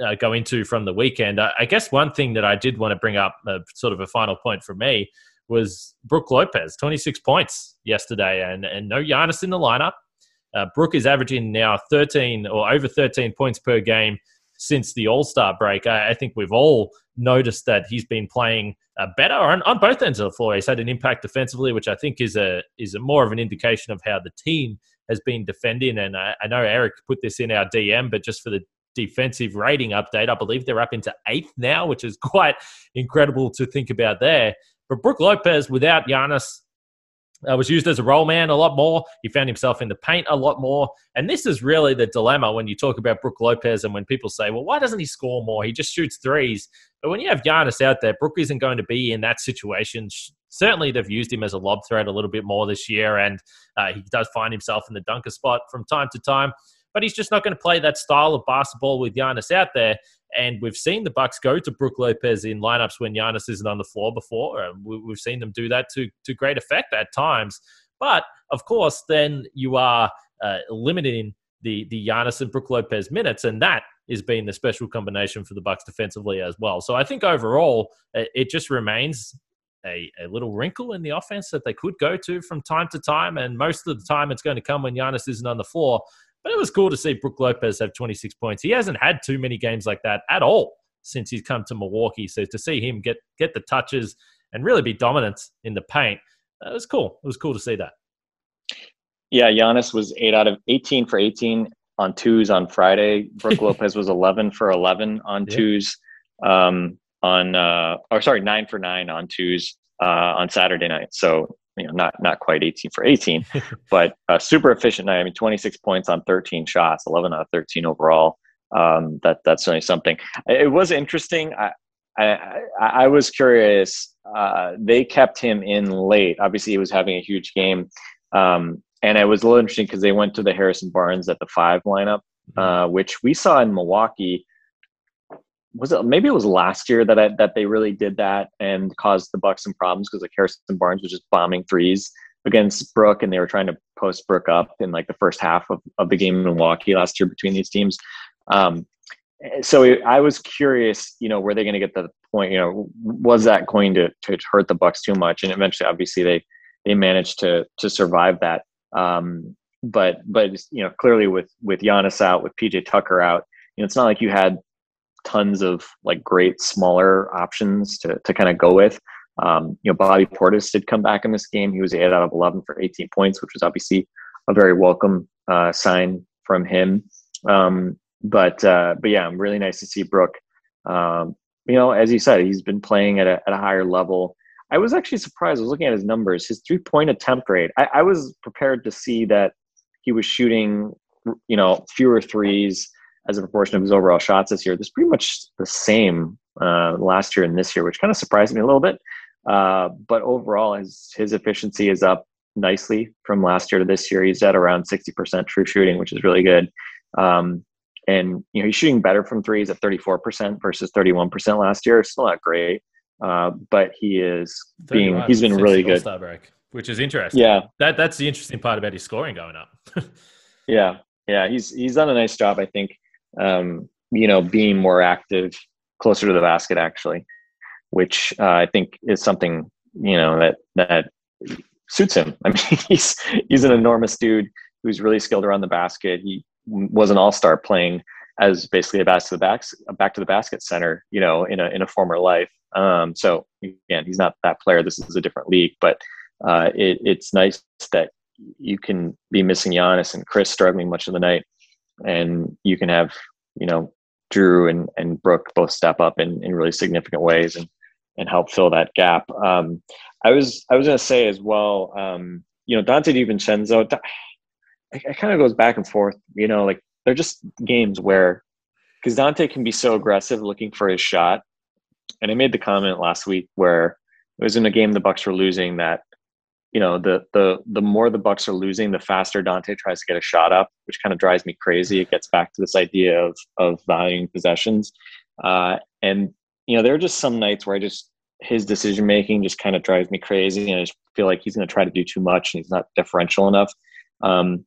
Uh, go into from the weekend. I, I, guess one thing that I did want to bring up, uh, sort of a final point for me, was Brook Lopez, 26 points yesterday, and, and no Giannis in the lineup. Uh, Brook is averaging now 13 or over 13 points per game since the All Star break. I, I, think we've all noticed that he's been playing uh, better on, on both ends of the floor. He's had an impact defensively, which I think is a is a more of an indication of how the team has been defending. And I, I know Eric put this in our DM, but just for the defensive rating update, I believe they're up into eighth now, which is quite incredible to think about there. But Brook Lopez without Giannis uh, was used as a roll man a lot more. He found himself in the paint a lot more. And this is really the dilemma when you talk about Brook Lopez and when people say, well, why doesn't he score more? He just shoots threes. But when you have Giannis out there, Brook isn't going to be in that situation. Certainly, they've used him as a lob threat a little bit more this year, and uh, he does find himself in the dunker spot from time to time. But he's just not going to play that style of basketball with Giannis out there. And we've seen the Bucks go to Brook Lopez in lineups when Giannis isn't on the floor before. We've seen them do that to to great effect at times. But of course, then you are uh, limiting the the Giannis and Brook Lopez minutes, and that is being the special combination for the Bucks defensively as well. So I think overall, it just remains a, a little wrinkle in the offense that they could go to from time to time, and most of the time it's going to come when Giannis isn't on the floor. But it was cool to see Brook Lopez have 26 points. He hasn't had too many games like that at all since he's come to Milwaukee. So to see him get get the touches and really be dominant in the paint, it was cool. It was cool to see that. Yeah, Giannis was eight out of 18 for 18 on twos on Friday. Brook Lopez was 11 for 11 on yeah. twos. Um, on uh, or sorry, nine for nine on twos uh, on Saturday night. So you know, not not quite 18 for 18, but a super efficient night. I mean, 26 points on 13 shots, 11 out of 13 overall. Um, that that's certainly something. It was interesting. I I, I was curious. Uh, they kept him in late. Obviously, he was having a huge game, um, and it was a little interesting because they went to the Harrison Barnes at the five lineup, mm-hmm. uh, which we saw in Milwaukee was it maybe it was last year that I, that they really did that and caused the Bucks some problems because like Harrison Barnes was just bombing threes against Brook and they were trying to post Brook up in like the first half of, of the game in Milwaukee last year between these teams. Um, so I was curious, you know, were they going to get the point? You know, was that going to to hurt the Bucks too much? And eventually, obviously, they they managed to to survive that. Um, but but you know, clearly with with Giannis out, with PJ Tucker out, you know, it's not like you had tons of like great smaller options to to kind of go with. Um, you know, Bobby Portis did come back in this game. He was eight out of eleven for 18 points, which was obviously a very welcome uh, sign from him. Um, but uh, but yeah, I'm really nice to see Brook. Um, you know, as you said, he's been playing at a at a higher level. I was actually surprised. I was looking at his numbers. His three point attempt rate. I, I was prepared to see that he was shooting, you know, fewer threes as a proportion of his overall shots this year. This pretty much the same uh, last year and this year, which kind of surprised me a little bit. Uh, but overall, his his efficiency is up nicely from last year to this year. He's at around sixty percent true shooting, which is really good. Um, and you know he's shooting better from threes at thirty four percent versus thirty one percent last year. Still not great, uh, but he is being he's been really good. Break, which is interesting. Yeah, that that's the interesting part about his scoring going up. yeah, yeah, he's he's done a nice job, I think um, you know, being more active closer to the basket actually, which uh, I think is something you know that that suits him. I mean, he's he's an enormous dude who's really skilled around the basket. He was an all star playing as basically a back to the back back to the basket center, you know, in a in a former life. Um, so again, he's not that player. This is a different league, but uh, it, it's nice that you can be missing Giannis and Khris struggling much of the night, and you can have you know Jrue and and Brook both step up in in really significant ways and and help fill that gap. Um, I was I was going to say as well, um, you know, Donte DiVincenzo, it, it kind of goes back and forth. You know, like they're just games where because Donte can be so aggressive looking for his shot, and I made the comment last week where it was in a game the Bucks were losing that you know the the the more the bucks are losing the faster donte tries to get a shot up which kind of drives me crazy. It gets back to this idea of of valuing possessions. Uh, and you know there are just some nights where i just his decision making just kind of drives me crazy and i just feel like he's going to try to do too much and he's not differential enough. Um,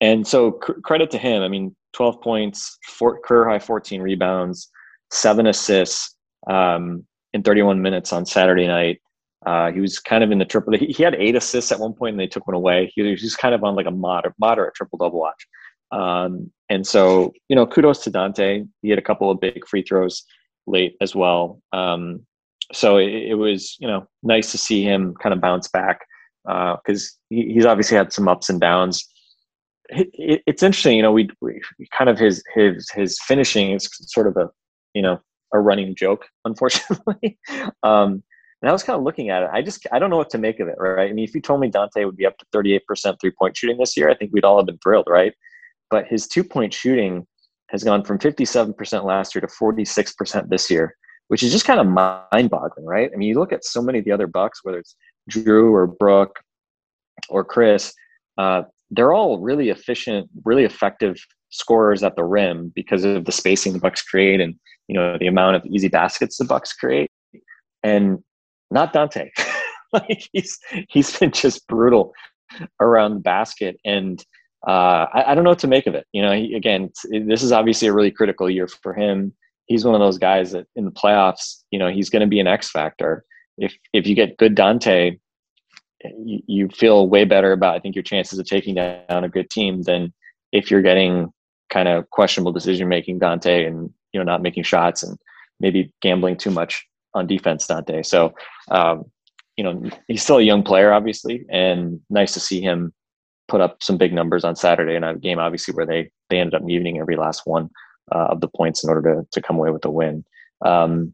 and so c- credit to him. I mean 12 points four, career high 14 rebounds seven assists um, in 31 minutes on saturday night uh, he was kind of in the triple. He, had eight assists at one point, and they took one away. He, was kind of on like a moderate, moderate triple double watch. Um, and so, you know, kudos to Donte. He had a couple of big free throws late as well. Um, so it, it, was, you know, nice to see him kind of bounce back because uh, he, he's obviously had some ups and downs. It, it, it's interesting, you know, we, we kind of his his his finishing is sort of a, you know, a running joke, unfortunately. um, and I was kind of looking at it. I just I don't know what to make of it, right? I mean, if you told me Donte would be up to 38% three point shooting this year, I think we'd all have been thrilled, right? But his two point shooting has gone from 57% last year to 46% this year, which is just kind of mind boggling, right? I mean, you look at so many of the other Bucks, whether it's Jrue or Brook or Khris, uh, they're all really efficient, really effective scorers at the rim because of the spacing the Bucks create and you know the amount of easy baskets the Bucks create. And not Donte. like he's he's been just brutal around the basket, and uh, I, I, don't know what to make of it. You know, he, again, this is obviously a really critical year for him. He's one of those guys that in the playoffs, you know, he's going to be an X factor. If if you get good Donte, you, you feel way better about I think your chances of taking down a good team than if you're getting kind of questionable decision making, Donte, and you know not making shots and maybe gambling too much on defense, Donte. So um, you know he's still a young player, obviously, and nice to see him put up some big numbers on Saturday in a game, obviously where they they ended up muting every last one uh, of the points in order to to come away with the win. Um,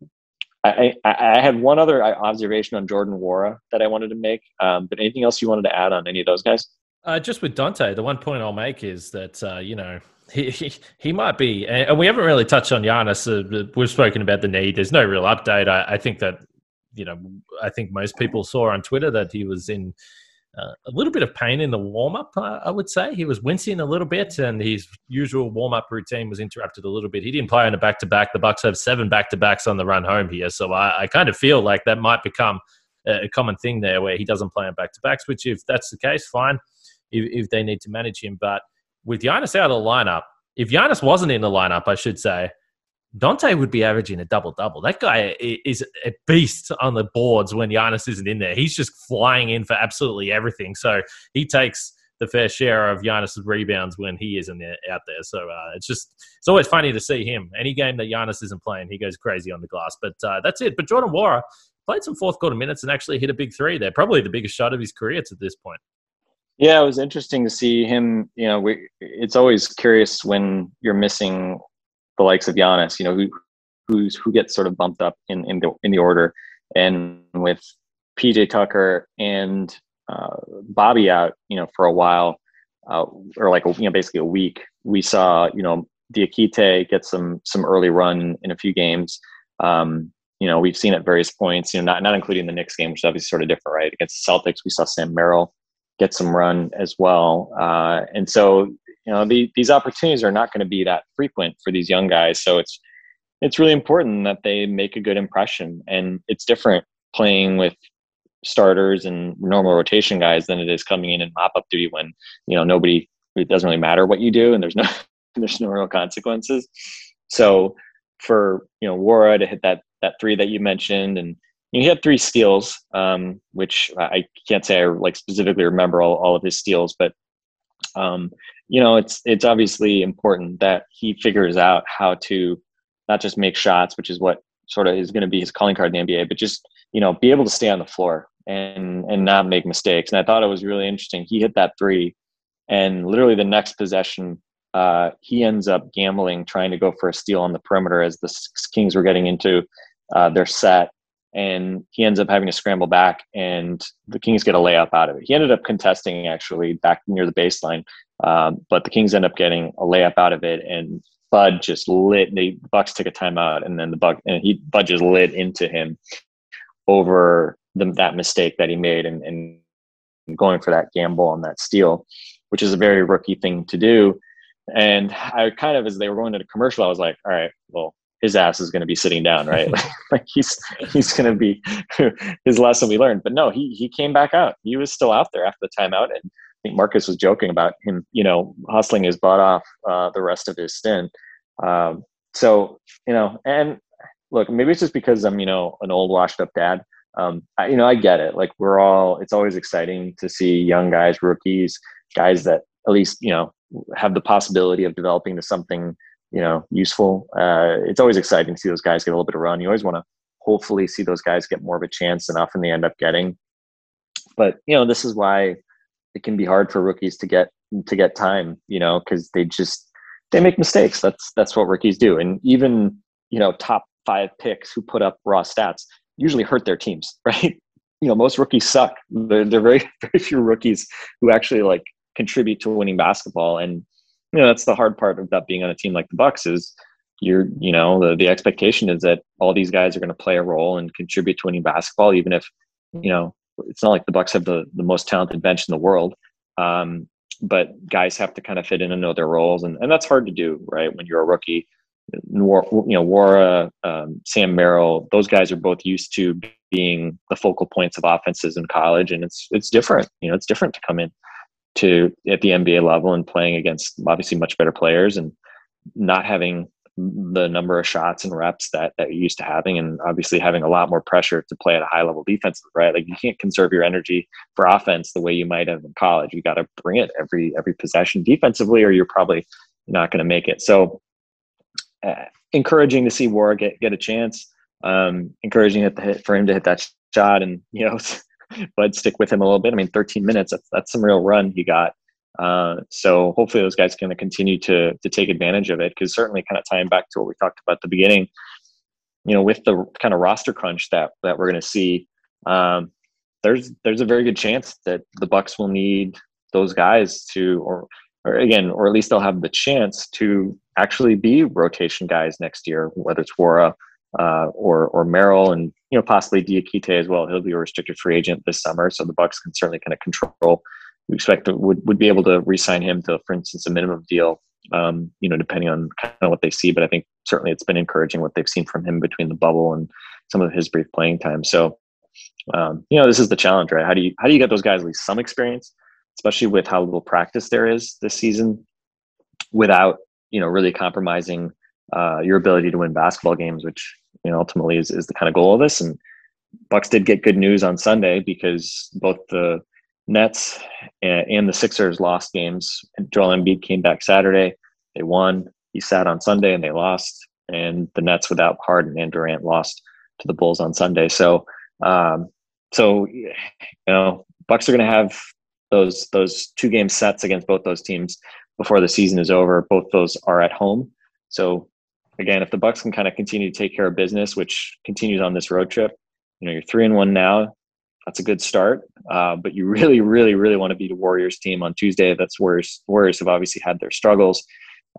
I, I, I, had one other observation on Jordan Nwora that I wanted to make, um, but anything else you wanted to add on any of those guys? Uh, just with Donte, the one point I'll make is that uh, you know he, he, might be, and we haven't really touched on Giannis. Uh, we've spoken about the need. There's no real update. I, I, think that you know, I think most people saw on Twitter that he was in uh, a little bit of pain in the warm up. Uh, I would say he was wincing a little bit, and his usual warm up routine was interrupted a little bit. He didn't play on a back to back. The Bucks have seven back to backs on the run home here, so I, I kind of feel like that might become a, a common thing there, where he doesn't play on back to backs. Which, if that's the case, fine. If, if they need to manage him, but with Giannis out of the lineup, if Giannis wasn't in the lineup, I should say, Donte would be averaging a double double. That guy is a beast on the boards when Giannis isn't in there. He's just flying in for absolutely everything. So he takes the fair share of Giannis's rebounds when he isn't out there. So uh, it's just it's always funny to see him. Any game that Giannis isn't playing, he goes crazy on the glass. But uh, that's it. But Jordan Nwora played some fourth quarter minutes and actually hit a big three there. Probably the biggest shot of his career to this point. Yeah, it was interesting to see him. You know, we, it's always curious when you're missing the likes of Giannis, you know, who who's who gets sort of bumped up in in the in the order, and with PJ Tucker and uh, Bobby out, you know, for a while, uh, or like you know, basically a week, we saw you know Diakite get some some early run in a few games. Um, you know, we've seen at various points, you know, not not including the Knicks game, which is obviously sort of different, right? Against the Celtics, we saw Sam Merrill get some run as well, uh, and so you know the, these opportunities are not going to be that frequent for these young guys. So it's it's really important that they make a good impression. And it's different playing with starters and normal rotation guys than it is coming in and mop up duty when you know nobody it doesn't really matter what you do and there's no there's no real consequences. So for you know Nwora to hit that that three that you mentioned and he had three steals um, which I can't say I like specifically remember all, all of his steals but um, you know, it's it's obviously important that he figures out how to not just make shots, which is what sort of is going to be his calling card in the NBA, but just you know be able to stay on the floor and and not make mistakes. And I thought it was really interesting. He hit that three, and literally the next possession, uh, he ends up gambling, trying to go for a steal on the perimeter as the Kings were getting into uh, their set, and he ends up having to scramble back, and the Kings get a layup out of it. He ended up contesting actually back near the baseline, um, but the Kings end up getting a layup out of it, and Bud just lit. The Bucks took a timeout, and then the Buck and he Bud just lit into him over the, that mistake that he made, and, and going for that gamble on that steal, which is a very rookie thing to do. And I kind of, as they were going to the commercial, I was like, all right, well, his ass is going to be sitting down, right? like he's he's going to be his lesson we learned. But no, he he came back out. He was still out there after the timeout, and I think Marcus was joking about him, you know, hustling his butt off uh, the rest of his stint. Um, so, you know, and look, maybe it's just because I'm, you know, an old washed up dad. Um, I, you know, I get it. Like we're all, it's always exciting to see young guys, rookies, guys that at least, you know, have the possibility of developing to something, you know, useful. Uh, it's always exciting to see those guys get a little bit of run. You always want to hopefully see those guys get more of a chance than often they end up getting. But, you know, this is why it can be hard for rookies to get to get time, you know, because they just they make mistakes. That's that's what rookies do. And even you know top five picks who put up raw stats usually hurt their teams, right? You know, most rookies suck. There, are very very few rookies who actually like contribute to winning basketball. And you know, that's the hard part about being on a team like the Bucks is you're you know the, the expectation is that all these guys are going to play a role and contribute to winning basketball even if you know it's not like the Bucks have the, the most talented bench in the world. Um, but guys have to kind of fit in and know their roles, and, and that's hard to do, right? When you're a rookie, you know, Nwora, um, Sam Merrill, those guys are both used to being the focal points of offenses in college, and it's it's different. You know, it's different to come in to at the NBA level and playing against obviously much better players and not having the number of shots and reps that that you're used to having, and obviously having a lot more pressure to play at a high level defense, right? Like you can't conserve your energy for offense the way you might have in college. You got to bring it every every possession defensively, or you're probably not going to make it. So, uh, encouraging to see Nwora get get a chance. Um, encouraging it hit, for him to hit that shot, and you know, but stick with him a little bit. I mean, 13 minutes. That's that's some real run he got. Uh, so hopefully those guys can continue to to take advantage of it because certainly kind of tying back to what we talked about at the beginning, you know, with the kind of roster crunch that that we're going to see, um, there's there's a very good chance that the Bucks will need those guys to or or again or at least they'll have the chance to actually be rotation guys next year, whether it's Nwora uh, or or Merrill and you know possibly Diakite as well. He'll be a restricted free agent this summer, so the Bucks can certainly kind of control we expect to, would would be able to re-sign him to, for instance, a minimum deal. Um, you know, depending on kind of what they see. But I think certainly it's been encouraging what they've seen from him between the bubble and some of his brief playing time. So, um, you know, this is the challenge, right? How do you how do you get those guys at least some experience, especially with how little practice there is this season, without you know really compromising uh, your ability to win basketball games, which you know ultimately is is the kind of goal of this. And Bucks did get good news on Sunday because both the Nets and the Sixers lost games. Joel Embiid came back Saturday. They won. He sat on Sunday and they lost. And the Nets without Harden and Durant lost to the Bulls on Sunday. So, um, so you know, Bucks are going to have those those two game sets against both those teams before the season is over. Both those are at home. So, again, if the Bucks can kind of continue to take care of business, which continues on this road trip, you know, you're three and one now that's a good start. Uh, but you really, really, really want to beat a Warriors team on Tuesday. That's Warriors. Warriors have obviously had their struggles.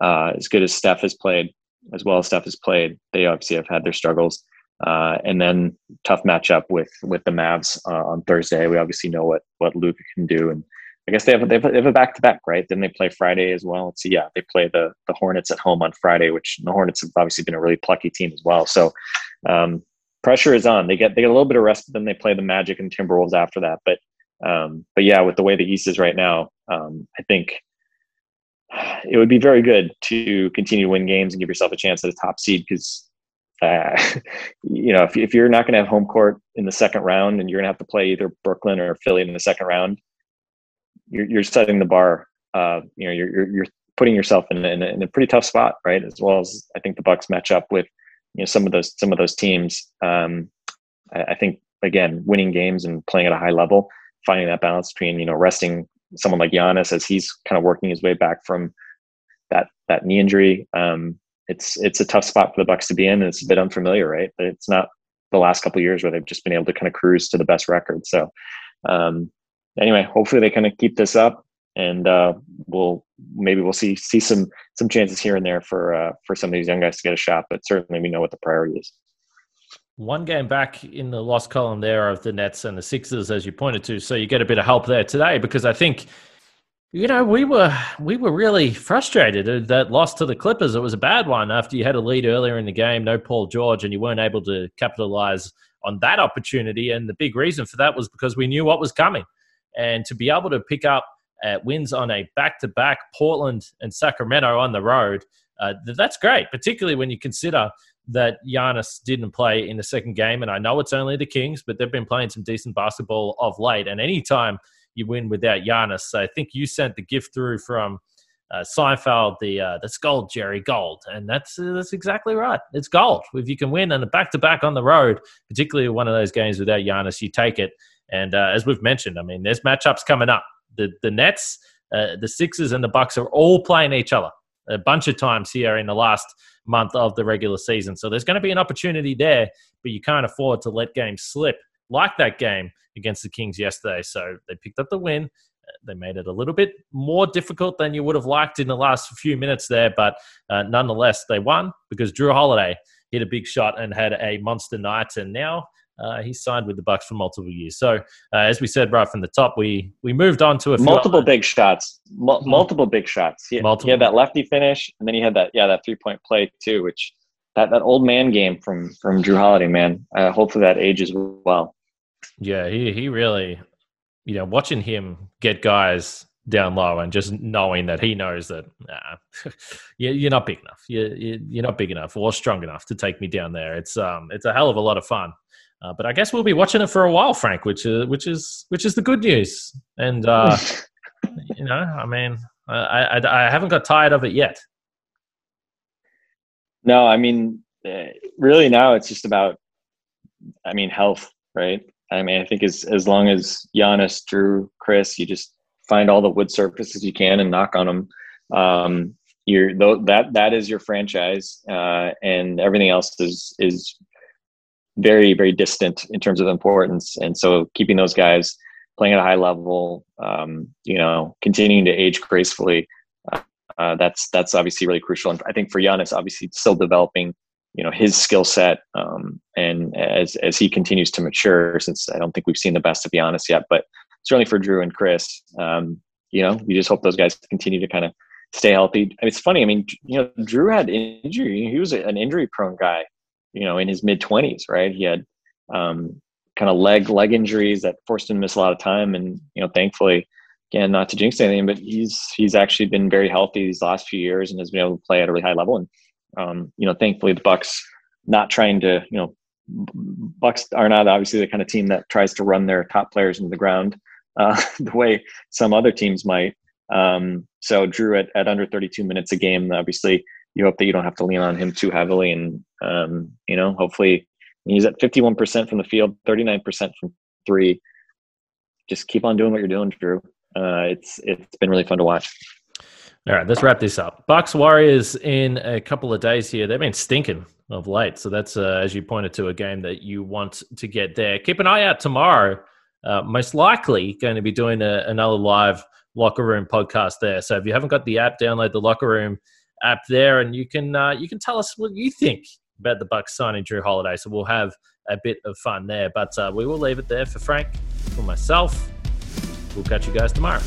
Uh, as good as Steph has played, as well as Steph has played, they obviously have had their struggles. Uh, and then tough matchup with with the Mavs uh, on Thursday. We obviously know what what Luka can do, and I guess they have they have a back to back, right? Then they play Friday as well. Let's yeah, they play the the Hornets at home on Friday, which the Hornets have obviously been a really plucky team as well. So um, pressure is on. They get they get a little bit of rest, but then they play the Magic and Timberwolves after that. But um, but yeah, with the way the East is right now, um, I think it would be very good to continue to win games and give yourself a chance at a top seed because uh, you know if, if you're not going to have home court in the second round and you're going to have to play either Brooklyn or Philly in the second round, you're, you're setting the bar. Uh, you know, you're, you're, you're putting yourself in in, in a pretty tough spot, right? As well as I think the Bucks match up with you know some of those some of those teams. Um, I, I think again, winning games and playing at a high level, finding that balance between you know resting someone like Giannis as he's kind of working his way back from that that knee injury. Um, it's it's a tough spot for the Bucks to be in, and it's a bit unfamiliar, right? But it's not the last couple years where they've just been able to kind of cruise to the best record. So um, anyway, hopefully they kind of keep this up and uh, we'll maybe we'll see see some some chances here and there for uh, for some of these young guys to get a shot. But certainly, we know what the priority is. One game back in the lost column there of the Nets and the Sixers, as you pointed to, so you get a bit of help there today because I think. You know, we were we were really frustrated that loss to the Clippers. It was a bad one after you had a lead earlier in the game, no Paul George, and you weren't able to capitalize on that opportunity. And the big reason for that was because we knew what was coming. And to be able to pick up uh, wins on a back to back Portland and Sacramento on the road. Uh, that's great, particularly when you consider that Giannis didn't play in the second game. And I know it's only the Kings, but they've been playing some decent basketball of late. And anytime you win without Giannis, I think you sent the gift through from uh, Seinfeld, the uh, that's gold, Jerry Gold, and that's uh, that's exactly right. It's gold if you can win and a back to back on the road, particularly one of those games without Giannis, you take it. And uh, as we've mentioned, I mean, there's matchups coming up the the Nets, uh, the Sixers, and the Bucks are all playing each other a bunch of times here in the last month of the regular season. So there's going to be an opportunity there, but you can't afford to let games slip like that game against the Kings yesterday. So they picked up the win. They made it a little bit more difficult than you would have liked in the last few minutes there, but uh, nonetheless, they won because Jrue Holiday hit a big shot and had a monster night. And now uh, he signed with the Bucks for multiple years. So, uh, as we said right from the top, we we moved on to a multiple big shots, mm-hmm. multiple big shots. He, multiple. he had that lefty finish, and then he had that yeah that three point play too, which that that old man game from from Jrue Holiday, man. Uh, hopefully that ages well. Yeah, he he really, you know, watching him get guys down low and just knowing that he knows that nah, you're not big enough. You're, you're not big enough or strong enough to take me down there. It's um it's a hell of a lot of fun. Uh, but I guess we'll be watching it for a while, Frank, which is which is which is the good news. And uh, you know, I mean, I, I, I haven't got tired of it yet. No, I mean, uh, really now it's just about, I mean, health, right? I mean, I think as as long as Giannis, Jrue, Khris, you just find all the wood surfaces you can and knock on them. Um, you're that that is your franchise, uh, and everything else is is very very distant in terms of importance. And so, keeping those guys playing at a high level, um, you know, continuing to age gracefully, uh, uh, that's that's obviously really crucial. And I think for Giannis, obviously, still developing, you know, his skill set, um, and as as he continues to mature, since I don't think we've seen the best of Giannis yet, but certainly for jrue and khris um, you know, we just hope those guys continue to kind of stay healthy. I mean, it's funny. I mean, you know, jrue had injury. He was an injury prone guy, you know, in his mid twenties, right? He had um, kind of leg leg injuries that forced him to miss a lot of time, and you know, thankfully, again, not to jinx anything, but he's he's actually been very healthy these last few years and has been able to play at a really high level. And um, you know, thankfully, the Bucks not trying to, you know, Bucks are not obviously the kind of team that tries to run their top players into the ground uh, the way some other teams might. Um, so jrue at, at under 32 minutes a game, obviously you hope that you don't have to lean on him too heavily. And, um, you know, hopefully he's at 51% from the field, 39% from three. Just keep on doing what you're doing, Jrue. Uh, it's, it's been really fun to watch. All right, let's wrap this up. Bucks Warriors in a couple of days here. They've been stinking of late, so that's uh, as you pointed to a game that you want to get there. Keep an eye out tomorrow uh, most likely going to be doing a, another live locker room podcast there. So if you haven't got the app, download the locker room app there, and you can uh, you can tell us what you think about the Bucks signing Jrue Holiday. So we'll have a bit of fun there. But uh, we will leave it there for Frank, for myself. We'll catch you guys tomorrow.